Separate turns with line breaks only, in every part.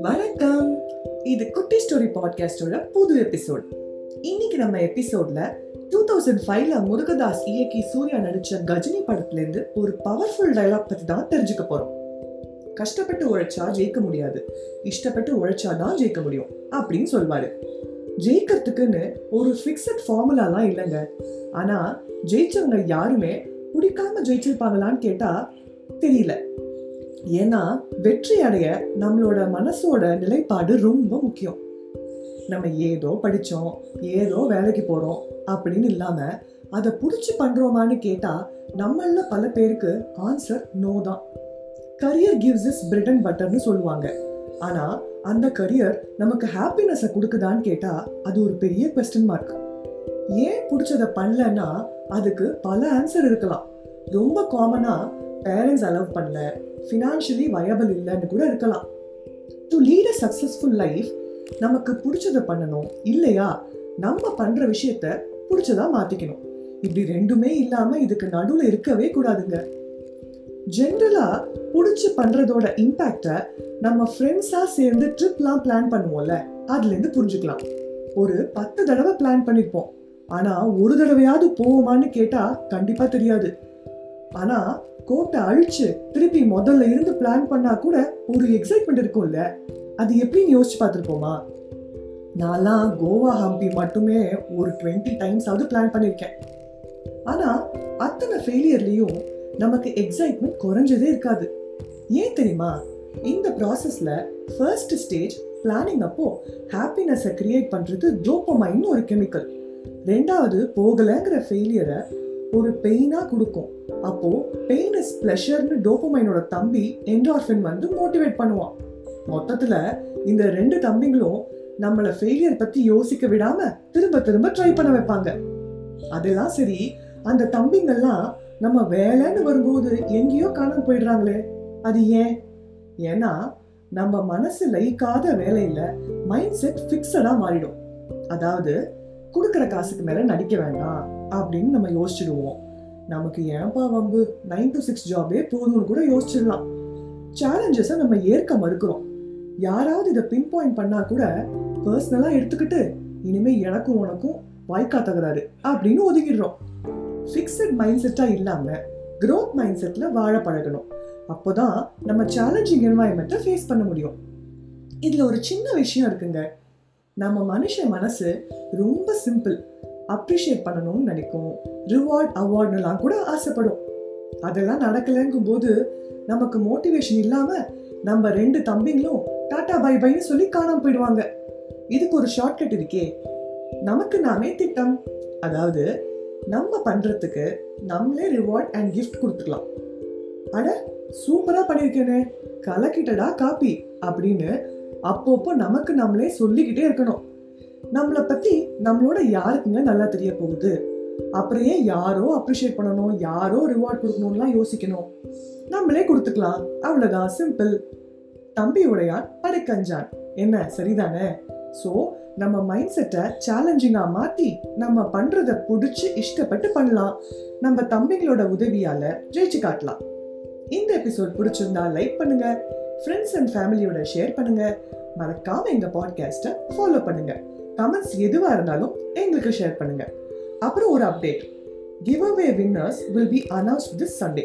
வணக்கம். இது குட்டி ஸ்டோரி பாட்காஸ்டோட புது எபிசோட். இன்னைக்கு நம்ம எபிசோட்ல டூ தௌசண்ட் ஃபைவ்ல முருகதாஸ் இயக்கி சூர்யா நடிச்ச கஜினி படத்துல இருந்து ஒரு பவர்ஃபுல் டைலாக் பத்தி தான் தெரிஞ்சுக்க போறோம். கஷ்டப்பட்டு உழைச்சா ஜெயிக்க முடியாது. இஷ்டப்பட்டு உழைச்சா தான் ஜெயிக்க முடியும் அப்படின்னு சொல்வாரு. ஜெயிக்கிறதுக்குன்னு ஒரு ஃபிக்ஸட் ஃபார்முலாலாம் இல்லைங்க. ஆனா ஜெயிச்சவங்க யாருமே பிடிக்காம ஜெயிச்சிருப்பாங்களான்னு கேட்டா தெரியல. ஏன்னா வெற்றி அடைய நம்மளோட மனசோட நிலைப்பாடு ரொம்ப முக்கியம். நம்ம ஏதோ படித்தோம் ஏதோ வேலைக்கு போகிறோம் அப்படின்னு இல்லாமல் அதை பிடிச்சி பண்ணுறோமான்னு கேட்டால் நம்மள பல பேருக்கு ஆன்சர் நோ தான். Career gives is Britain and பட்டர்னு சொல்லுவாங்க. ஆனால் அந்த கரியர் நமக்கு ஹாப்பினஸை கொடுக்குதான்னு கேட்டால் அது ஒரு பெரிய கொஸ்டின் மார்க் ஏன் பிடிச்சதை பண்ணலன்னா அதுக்கு பல ஆன்சர் இருக்கலாம். ரொம்ப காமனாக பேரண்ட்ஸ் அலவ் பண்ணல ஃபினான்ஷியலி வயபிள் இல்லைன்னு கூட இருக்கலாம். To lead a successful life நமக்கு பிடிச்சதை பண்ணணும். இல்லையா? நம்ம பண்ணுற விஷயத்த பிடிச்சதா மாற்றிக்கணும் இப்படி ரெண்டுமே இல்லாமல் இதுக்கு நடுவில் இருக்கவே கூடாதுங்க. ஜென்ரலாக பிடிச்சி பண்ணுறதோட இம்பேக்டை நம்ம ஃப்ரெண்ட்ஸாக சேர்ந்து ட்ரிப்லாம் பிளான் பண்ணுவோம்ல அதுலேருந்து புரிஞ்சுக்கலாம். ஒரு பத்து தடவை பிளான் பண்ணியிருப்போம் ஆனால் ஒரு தடவையாவது போவோமான்னு கேட்டால் கண்டிப்பாக தெரியாது. ஆனா கோட்டை அழிச்சு திருப்பி முதல்ல இருந்து பிளான் பண்ணா கூட ஒரு எக்ஸைட்மெண்ட் இருக்கும்ல. அது எப்படின்னு யோசிச்சு பார்த்துருப்போமா? நான்லாம் கோவா ஹம்பி மட்டுமே ஒரு டுவெண்ட்டி டைம்ஸாவது பிளான் பண்ணியிருக்கேன் ஆனா அத்தனை ஃபெயிலியர்லேயும் நமக்கு எக்ஸைட்மெண்ட் குறைஞ்சதே இருக்காது. ஏன் தெரியுமா? இந்த ப்ராசஸ்ல ஃபர்ஸ்ட் ஸ்டேஜ் பிளானிங் அப்போ ஹாப்பினஸை கிரியேட் பண்றது டோப்பமைன்னு ஒரு கெமிக்கல் ரெண்டாவது போகலைங்கிற ஃபெயிலியரை ஒரு பெயினா கொடுக்கும். அப்போ பெயின் இஸ் பிளஷர்னு டோபமைனோட தம்பி என்டார்ஃபின் வந்து மோட்டிவேட் பண்ணுவான். மொத்தத்துல இந்த ரெண்டு தம்பிங்களும் நம்மள ஃபெயிலியர் பத்தி யோசிக்க விடாம திரும்ப திரும்ப ட்ரை பண்ண வைப்பாங்க. அதெல்லாம் சரி அந்த தம்பிங்கெல்லாம் நம்ம வேலைன்னு வரும்போது எங்கேயோ காணாம போயிடுறாங்களே அது ஏன்? ஏன்னா நம்ம மனசு லயிக்காத வேலையில மைண்ட் செட் ஃபிக்ஸடா மாறிடும். அதாவது கொடுக்குற காசுக்கு மேல நடிக்க வேண்டாம். அப்படின்னு நம்ம யோசிச்சிடுவோம். நமக்கு ஏன்பா வம்பு? நைன் டு சிக்ஸ் ஜாபே போதும்னு கூட யோசிச்சிடலாம். சேலஞ்சஸை நம்ம ஏற்க மறுக்கிறோம். யாராவது இதை பின் பாயிண்ட் பண்ணா கூட பர்சனலாக எடுத்துக்கிட்டு இனிமே எனக்கும் உனக்கும் வாய்க்கா தகராறு அப்படின்னு ஒதுக்கிடுறோம். ஃபிக்ஸட் மைண்ட் செட்டாக இல்லாமல் க்ரோத் மைண்ட் செட்டில் வாழ பழகணும். அப்போ தான் நம்ம சேலஞ்சிங் என்வாயன்மெண்ட்டை ஃபேஸ் பண்ண முடியும். இதில் ஒரு சின்ன விஷயம் இருக்குங்க. நம்ம மனுஷ மனசு ரொம்ப சிம்பிள் அப்ரிஷியேட் பண்ணணும்னு நினைக்கும். ரிவார்ட் அவார்ட்னுலாம் கூட ஆசைப்படும். அதெல்லாம் நடக்கலைங்கும் போது நமக்கு மோட்டிவேஷன் இல்லாம நம்ம ரெண்டு தம்பிங்களும் டாடா பை பைன்னு சொல்லி காணாம போயிடுவாங்க. இதுக்கு ஒரு ஷார்ட்கட் இருக்கே. நமக்கு நாமே திட்டம். அதாவது நம்ம பண்றதுக்கு நம்மளே ரிவார்ட் அண்ட் கிஃப்ட் கொடுத்துக்கலாம் அட சூப்பரா பண்ணிருக்கேனே கலக்கிட்டடா காப்பி அப்படின்னு அப்பப்போ நமக்கு நம்மளே சொல்லிக்கிட்டே இருக்கணும். நம்மளை பத்தி நம்மளோட யாருக்குங்க நல்லா தெரிய போகுது. அப்புறம் ஏன் யாரோ அப்ரிஷியேட் பண்ணணும் யாரோ ரிவார்ட் கொடுக்கணும்லாம் யோசிக்கணும். நம்மளே கொடுத்துக்கலாம். அவ்வளோதான் சிம்பிள் தம்பி உடையான் படைக்கஞ்சான் என்ன? சரிதானே? ஸோ நம்ம மைண்ட் செட்டை சேலஞ்சிங்காக மாற்றி நம்ம பண்ணுறத பிடிச்சி இஷ்டப்பட்டு பண்ணலாம். நம்ம தம்பிங்களோட உதவியால் ஜெயிச்சு காட்டலாம். இந்த எபிசோட் பிடிச்சிருந்தா லைக் பண்ணுங்க. ஃப்ரெண்ட்ஸ் அண்ட் ஃபேமிலியோட ஷேர் பண்ணுங்க. மறக்காம எங்க பாட்காஸ்ட்டை ஃபாலோ பண்ணுங்க. கமெண்ட்ஸ் எதுவாக இருந்தாலும் எங்களுக்கு ஷேர் பண்ணுங்க. அப்புறம் ஒரு update give away winners will be announce this Sunday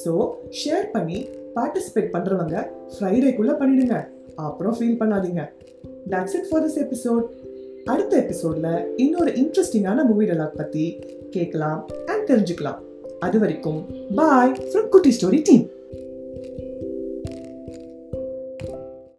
so share பண்ணி பார்ட்டிசிபேட் பண்ணுறவங்க ஃப்ரைடேக்குள்ளே பண்ணிடுங்க. அப்புறம் ஃபீல் பண்ணாதீங்க. That's it for this episode அடுத்த எபிசோடில் இன்னொரு இன்ட்ரெஸ்டிங்கான மூவி டெலாக் பற்றி கேட்கலாம் அண்ட் தெரிஞ்சுக்கலாம். அது வரைக்கும் bye from Kutti story team